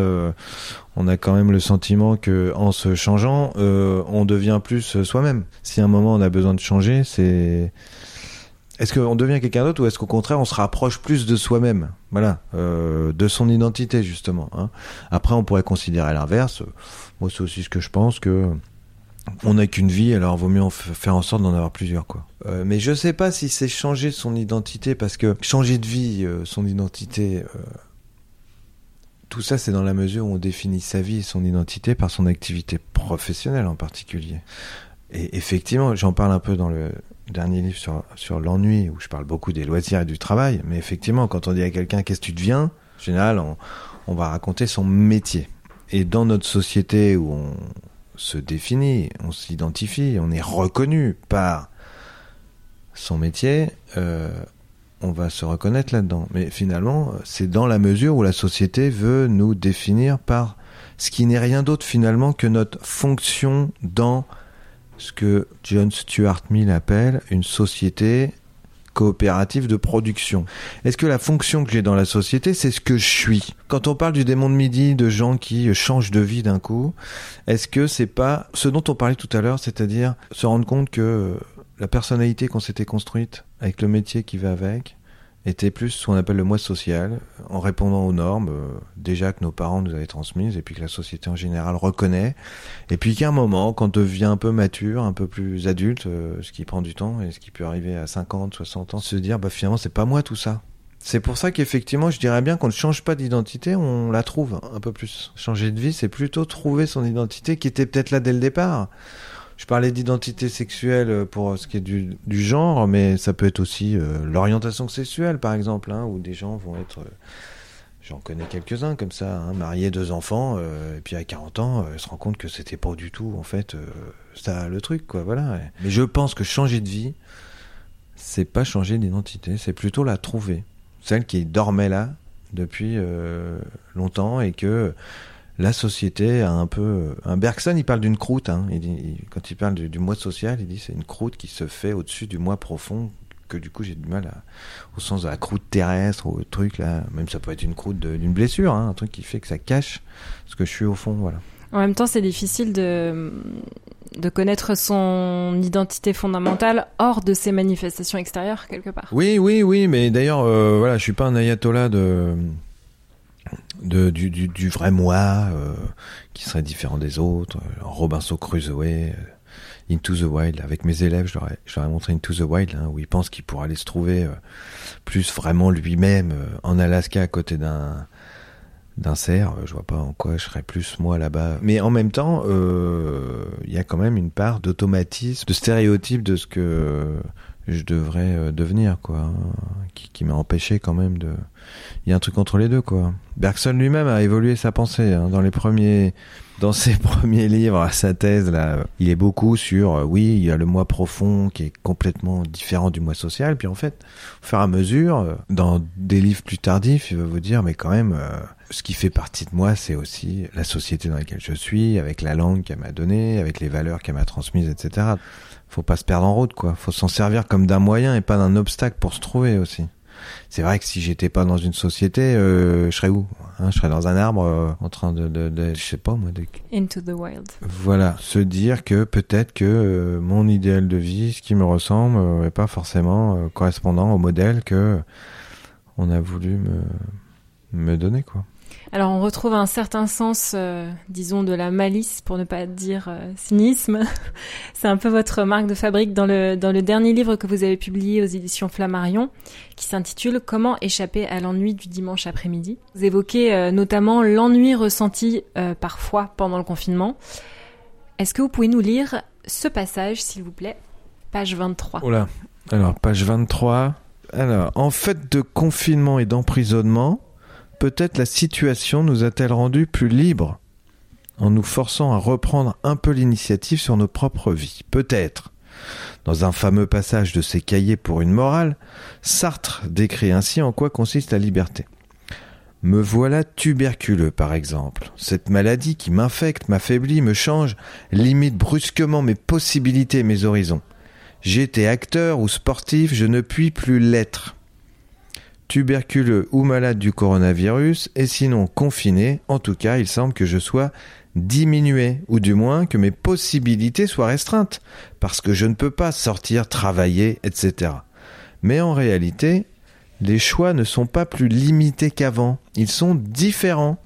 on a quand même le sentiment que en se changeant, on devient plus soi-même. Si à un moment on a besoin de changer, c'est est-ce qu'on devient quelqu'un d'autre ou est-ce qu'au contraire on se rapproche plus de soi-même? Voilà, euh, de son identité justement. Hein. Après, on pourrait considérer l'inverse. Moi, c'est aussi ce que je pense que on n'a qu'une vie, alors vaut mieux en faire en sorte d'en avoir plusieurs, quoi. Euh, mais je sais pas si c'est changer son identité parce que changer de vie, euh, son identité. Tout ça, c'est dans la mesure où on définit sa vie et son identité par son activité professionnelle en particulier. Et effectivement, j'en parle un peu dans le, dernier livre sur, sur l'ennui, où je parle beaucoup des loisirs et du travail. Mais effectivement, quand on dit à quelqu'un qu'est-ce que tu deviens, en général, on, on va raconter son métier. Et dans notre société où on se définit, on s'identifie, on est reconnu par son métier, euh, on va se reconnaître là-dedans. Mais finalement, c'est dans la mesure où la société veut nous définir par ce qui n'est rien d'autre finalement que notre fonction dans ce que John Stuart Mill appelle une société coopérative de production. Est-ce que la fonction que j'ai dans la société, c'est ce que je suis? Quand on parle du démon de midi, de gens qui changent de vie d'un coup, est-ce que c'est pas ce dont on parlait tout à l'heure, c'est-à-dire se rendre compte que la personnalité qu'on s'était construite avec le métier qui va avec, était plus ce qu'on appelle le moi social, en répondant aux normes, euh, déjà que nos parents nous avaient transmises, et puis que la société en général reconnaît, et puis qu'à un moment, quand on devient un peu mature, un peu plus adulte, euh, ce qui prend du temps, et ce qui peut arriver à 50, 60 ans, se dire, bah finalement, c'est pas moi tout ça. C'est pour ça qu'effectivement, je dirais bien qu'on ne change pas d'identité, on la trouve un peu plus. Changer de vie, c'est plutôt trouver son identité qui était peut-être là dès le départ. Je parlais d'identité sexuelle pour ce qui est du, genre, mais ça peut être aussi euh, l'orientation sexuelle, par exemple, hein, où des gens vont être... Euh, j'en connais quelques-uns comme ça, hein, mariés, deux enfants, euh, et puis à 40 ans, ils se rend compte que c'était pas du tout, en fait, ça le truc, quoi, voilà. Mais je pense que changer de vie, c'est pas changer d'identité, c'est plutôt la trouver. Celle qui dormait là depuis longtemps et que la société a un peu. Un Bergson, il parle d'une croûte. Hein. Il quand il parle du, moi social, il dit c'est une croûte qui se fait au-dessus du moi profond. Que du coup j'ai du mal à, au sens de la croûte terrestre, au truc là. Même ça peut être une croûte d'une blessure, hein, un truc qui fait que ça cache ce que je suis au fond, voilà. En même temps, c'est difficile de de connaître son identité fondamentale hors de ses manifestations extérieures quelque part. Oui, oui, oui, mais d'ailleurs, euh, voilà, je suis pas un ayatollah de de, du, du, vrai moi euh, qui serait différent des autres. Euh, Robinson Crusoe, euh, Into the Wild. Avec mes élèves, je leur ai, je leur ai montré Into the Wild, hein, où il pense qu'il pourra aller se trouver plus vraiment lui-même en Alaska à côté d'un d'un cerf. Je vois pas en quoi je serais plus moi là-bas. Mais en même temps, il y a quand même une part d'automatisme, de stéréotype de ce que je devrais devenir, quoi, hein, qui, qui m'a empêché quand même de il y a un truc entre les deux, quoi. Bergson lui-même a évolué sa pensée hein. dans les premiers, dans ses premiers livres, sa thèse là, il est beaucoup sur, euh, oui, il y a le moi profond qui est complètement différent du moi social, puis en fait, au fur et à mesure, euh, dans des livres plus tardifs, il va vous dire, mais quand même, euh, ce qui fait partie de moi, c'est aussi la société dans laquelle je suis, avec la langue qu'elle m'a donnée, avec les valeurs qu'elle m'a transmises, etc. Faut pas se perdre en route, quoi. Faut s'en servir comme d'un moyen et pas d'un obstacle pour se trouver aussi c'est vrai que si j'étais pas dans une société, euh, je serais où hein? Je serais dans un arbre euh, en train de, de, de, je sais pas moi. De... Into the wild. Voilà, se dire que peut-être que euh, mon idéal de vie, ce qui me ressemble, n'est pas forcément correspondant au modèle que on a voulu me me donner quoi. Alors on retrouve un certain sens, euh, disons, de la malice, pour ne pas dire euh, cynisme. C'est un peu votre marque de fabrique dans le, dans le dernier livre que vous avez publié aux éditions Flammarion, qui s'intitule Comment échapper à l'ennui du dimanche après-midi. Vous évoquez euh, notamment l'ennui ressenti parfois pendant le confinement. Est-ce que vous pouvez nous lire ce passage, s'il vous plaît? Page 23. Oh là Alors, page 23. Alors, en fait de confinement et d'emprisonnement, Peut-être la situation nous a-t-elle rendus plus libres en nous forçant à reprendre un peu l'initiative sur nos propres vies. Peut-être. Dans un fameux passage de ses cahiers pour une morale, Sartre décrit ainsi en quoi consiste la liberté. Me voilà tuberculeux, par exemple. Cette maladie qui m'infecte, m'affaiblit, me change, limite brusquement mes possibilités et mes horizons. J'étais acteur ou sportif, je ne puis plus l'être. Tuberculeux ou malade du coronavirus, et sinon confiné, en tout cas, il semble que je sois diminué, ou du moins que mes possibilités soient restreintes, parce que je ne peux pas sortir, travailler, etc. Mais en réalité, les choix ne sont pas plus limités qu'avant, ils sont différents.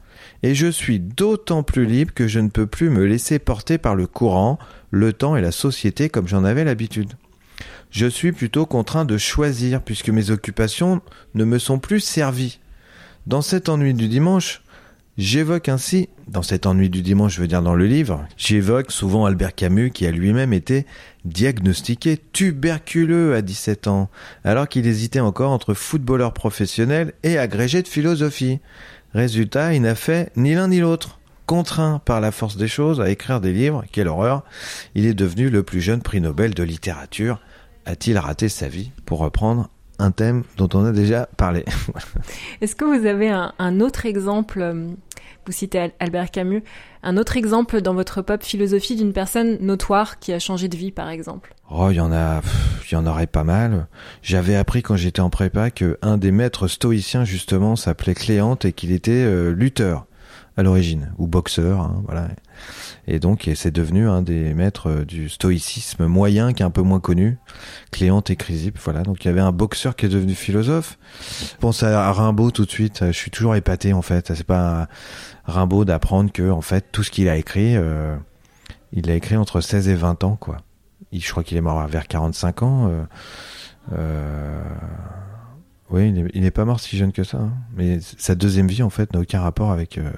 Et je suis d'autant plus libre que je ne peux plus me laisser porter par le courant, le temps et la société comme j'en avais l'habitude. Je suis plutôt contraint de choisir puisque mes occupations ne me sont plus servies. Dans cet ennui du dimanche, j'évoque ainsi, dans cet ennui du dimanche, je veux dire dans le livre, j'évoque souvent Albert Camus qui a lui-même été diagnostiqué tuberculeux à 17 ans, alors qu'il hésitait encore entre footballeur professionnel et agrégé de philosophie. Résultat, il n'a fait ni l'un ni l'autre. Contraint par la force des choses à écrire des livres, quelle horreur, il est devenu le plus jeune prix Nobel de littérature. A-t-il raté sa vie Pour reprendre un thème dont on a déjà parlé. Est-ce que vous avez un, un autre exemple euh, vous citez Albert Camus. Un autre exemple dans votre pop philosophie d'une personne notoire qui a changé de vie, par exemple? Oh, il y en a, il y en aurait pas mal. J'avais appris quand j'étais en prépa que un des maîtres stoïciens justement s'appelait Cléante et qu'il était euh, lutteur à l'origine ou boxeur, hein, voilà. Et donc, c'est devenu un des maîtres euh, du stoïcisme moyen qui est un peu moins connu. Cléante et Chrysippe, voilà. Donc, il y avait un boxeur qui est devenu philosophe. Je pense à Rimbaud tout de suite. Je suis toujours épaté, en fait. C'est pas Rimbaud d'apprendre que, en fait, tout ce qu'il a écrit, euh, il l'a écrit entre 16 et 20 ans, quoi. je crois qu'il est mort vers 45 ans. Euh, euh, oui, il n'est pas mort si jeune que ça. Hein. Mais sa deuxième vie, en fait, n'a aucun rapport avec euh,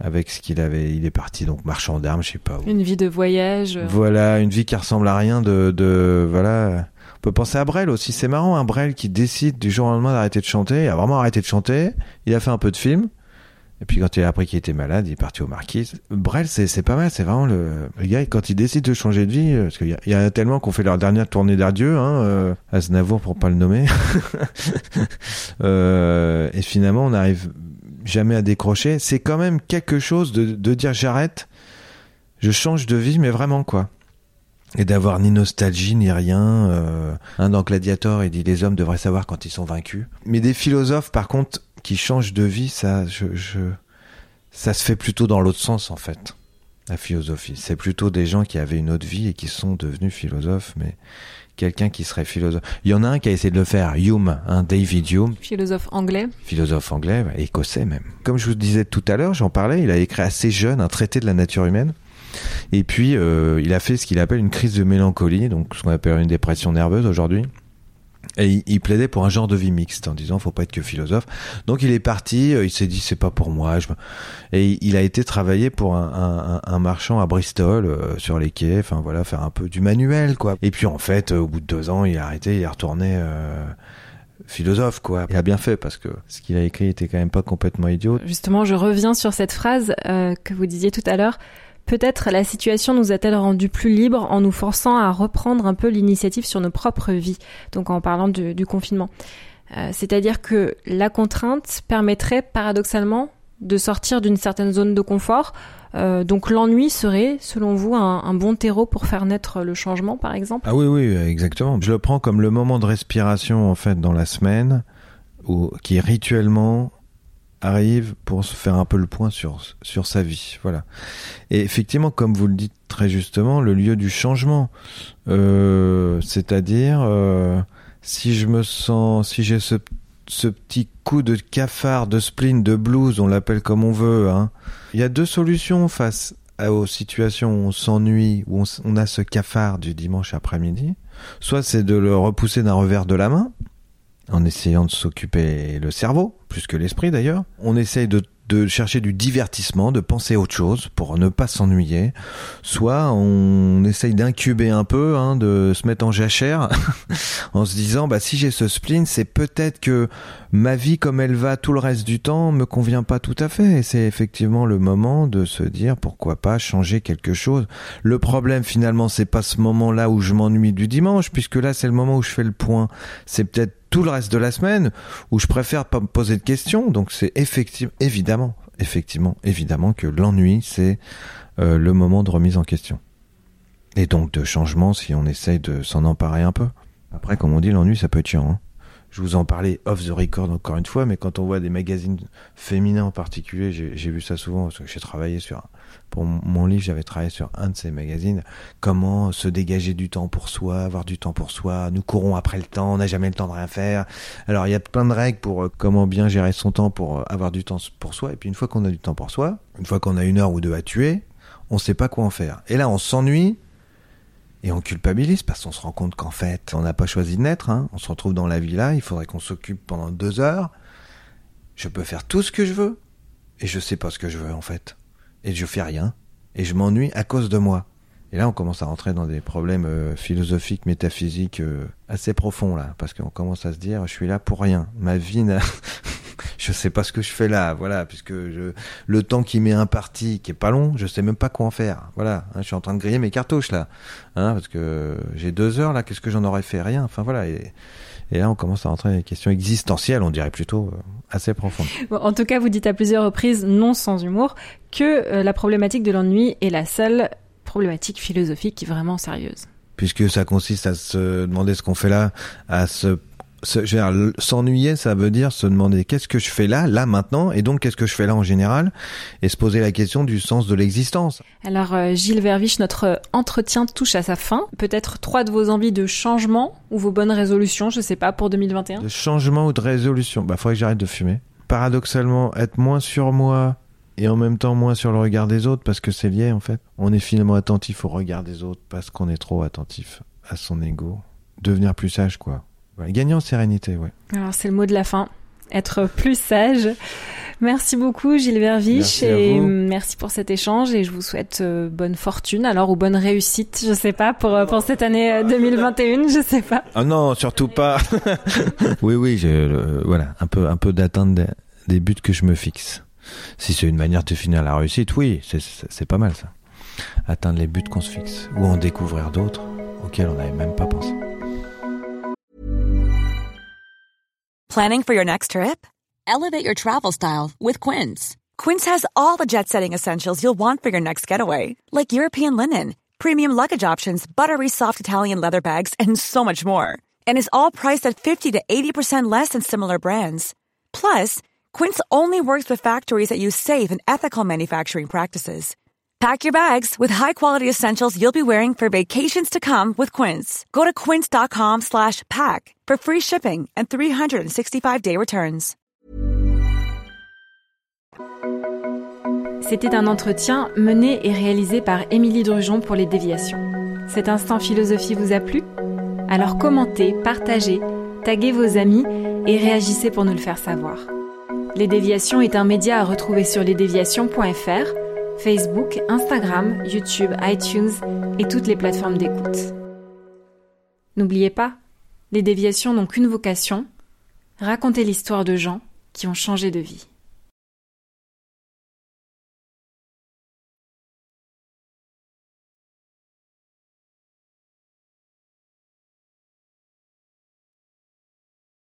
avec ce qu'il avait. Il est parti donc marchand d'armes, je sais pas où. Une vie de voyage. Voilà, une vie qui ressemble à rien de, de voilà. On peut penser à Brel aussi. C'est marrant, un Brel qui décide du jour au lendemain d'arrêter de chanter. Il a vraiment arrêté de chanter. Il a fait un peu de films. Et puis quand il a appris qu'il était malade, il est parti au Marquis. Brel, c'est pas mal. C'est vraiment le, le, gars quand il décide de changer de vie, euh, parce qu'il y, y, a tellement qu'on fait leur dernière tournée d'adieu, hein, euh, Aznavour pour pas le nommer. euh, et finalement, on n'arrive jamais à décrocher. C'est quand même quelque chose de, de dire j'arrête, je change de vie, mais vraiment quoi et d'avoir ni nostalgie ni rien. Euh, un dans Gladiator, il dit les hommes devraient savoir quand ils sont vaincus. Mais des philosophes, par contre, qui changent de vie, ça, je, je, ça se fait plutôt dans l'autre sens en fait. La philosophie, c'est plutôt des gens qui avaient une autre vie et qui sont devenus philosophes, mais quelqu'un qui serait philosophe. Il y en a un qui a essayé de le faire, Hume, hein, David Hume. Philosophe anglais. Philosophe anglais, écossais même. Comme je vous disais tout à l'heure, j'en parlais, il a écrit assez jeune un traité de la nature humaine. Et puis, euh, il a fait ce qu'il appelle une crise de mélancolie, donc ce qu'on appelle une dépression nerveuse aujourd'hui. Et il, il, plaidait pour un genre de vie mixte en disant faut pas être que philosophe. Donc il est parti, euh, il s'est dit c'est pas pour moi. Je... Et il a été travailler pour un, un, un marchand à Bristol euh, sur les quais, enfin voilà, faire un peu du manuel quoi. Et puis en fait, au bout de deux ans, il a arrêté, il est retourné euh, philosophe quoi. Il a bien fait parce que ce qu'il a écrit était quand même pas complètement idiot. Justement, je reviens sur cette phrase euh, que vous disiez tout à l'heure. Peut-être la situation nous a-t-elle rendu plus libres en nous forçant à reprendre un peu l'initiative sur nos propres vies, donc en parlant du, confinement. Euh, C'est-à-dire que la contrainte permettrait paradoxalement de sortir d'une certaine zone de confort. Euh, donc l'ennui serait, selon vous, un, bon terreau pour faire naître le changement, par exemple? Ah oui, oui, exactement. Je le prends comme le moment de respiration, en fait, dans la semaine, où, qui rituellement arrive pour se faire un peu le point sur, sur sa vie. Voilà. Et effectivement, comme vous le dites très justement, le lieu du changement, euh, c'est-à-dire euh, si je me sens, si j'ai ce, ce petit coup de cafard, de spleen, de blues, on l'appelle comme on veut, hein, il y a deux solutions face aux situations où on s'ennuie, où on, on a ce cafard du dimanche après-midi. Soit c'est de le repousser d'un revers de la main, en essayant de s'occuper le cerveau, plus que l'esprit d'ailleurs. On essaye de de chercher du divertissement, de penser autre chose pour ne pas s'ennuyer. Soit on essaye d'incuber un peu, hein, de se mettre en jachère en se disant bah si j'ai ce spleen, c'est peut-être que ma vie comme elle va tout le reste du temps me convient pas tout à fait. Et c'est effectivement le moment de se dire pourquoi pas changer quelque chose. Le problème finalement c'est pas ce moment-là où je m'ennuie du dimanche, puisque là c'est le moment où je fais le point. C'est peut-être tout le reste de la semaine où je préfère pas me poser de questions. Donc c'est effectivement, évidemment, effectivement, évidemment que l'ennui c'est euh, le moment de remise en question. Et donc de changement si on essaye de s'en emparer un peu. Après, comme on dit, l'ennui ça peut être chiant. Hein. Je vous en parlais off the record encore une fois, mais quand on voit des magazines féminins en particulier, j'ai vu ça souvent parce que j'ai travaillé sur pour mon livre, j'avais travaillé sur un de ces magazines. Comment se dégager du temps pour soi, avoir du temps pour soi. Nous courons après le temps, on n'a jamais le temps de rien faire. Alors il y a plein de règles pour euh, comment bien gérer son temps pour euh, avoir du temps pour soi. Et puis une fois qu'on a du temps pour soi, une fois qu'on a une heure ou deux à tuer, on sait pas quoi en faire. Et là, on s'ennuie et on culpabilise parce qu'on se rend compte qu'en fait, on n'a pas choisi de naître. Hein. On se retrouve dans la vie là, il faudrait qu'on s'occupe pendant deux heures. Je peux faire tout ce que je veux et je sais pas ce que je veux en fait. Et je fais rien et je m'ennuie à cause de moi. Et là, on commence à rentrer dans des problèmes euh, philosophiques, métaphysiques euh, assez profonds là, parce qu'on commence à se dire, je suis là pour rien. Ma vie n'a je sais pas ce que je fais là, voilà, puisque le temps qui m'est imparti, qui est pas long, je sais même pas quoi en faire. Voilà, hein, je suis en train de griller mes cartouches là, hein, parce que j'ai deux heures là, qu'est-ce que j'en aurais fait? Rien. Enfin voilà. Et, là, on commence à rentrer dans des questions existentielles, on dirait plutôt euh, assez profondes. en tout cas, vous dites à plusieurs reprises, non sans humour, que la problématique de l'ennui est la seule problématique philosophique qui est vraiment sérieuse puisque ça consiste à se demander ce qu'on fait là, à se S'ennuyer, ça veut dire se demander qu'est-ce que je fais là, là maintenant, et donc qu'est-ce que je fais là en général, et se poser la question du sens de l'existence. Alors euh, Gilles Verviche, notre entretien touche à sa fin. Peut-être trois de vos envies de changement ou vos bonnes résolutions, je sais pas, pour 2021 De changement ou de résolution Bah faudrait que j'arrête de fumer. Paradoxalement, être moins sur moi et en même temps moins sur le regard des autres parce que c'est lié en fait. On est finalement attentif au regard des autres parce qu'on est trop attentif à son ego. Devenir plus sage quoi gagner en sérénité, ouais. Alors c'est le mot de la fin. Être plus sage. Merci beaucoup Gilles Verviche et merci pour cet échange et je vous souhaite euh, bonne fortune alors ou bonne réussite, je sais pas pour euh, pour cette année 2021, euh, je sais pas. Ah non, surtout pas. oui oui, voilà, un peu un peu d'atteindre des, buts que je me fixe. Si c'est une manière de finir la réussite, oui, c'est pas mal ça. Atteindre les buts qu'on se fixe ou en découvrir d'autres auxquels on n'avait même pas pensé. Planning for your next trip? Elevate your travel style with Quince. Quince has all the jet setting essentials you'll want for your next getaway, like European linen, premium luggage options, buttery soft Italian leather bags, and so much more. And is all priced at 50 to 80% less than similar brands. Plus, Quince only works with factories that use safe and ethical manufacturing practices. Pack your bags with high-quality essentials you'll be wearing for vacations to come with Quince. Go to quince.com slash pack for free shipping and 365-day returns. C'était un entretien mené et réalisé par Émilie Drujon pour Les Déviations. Cet instant philosophie vous a plu? Alors commentez, partagez, taguez vos amis et réagissez pour nous le faire savoir. Les Déviations est un média à retrouver sur lesdéviations.fr Facebook, Instagram, YouTube, iTunes et toutes les plateformes d'écoute. N'oubliez pas, les déviations n'ont qu'une vocation, raconter l'histoire de gens qui ont changé de vie.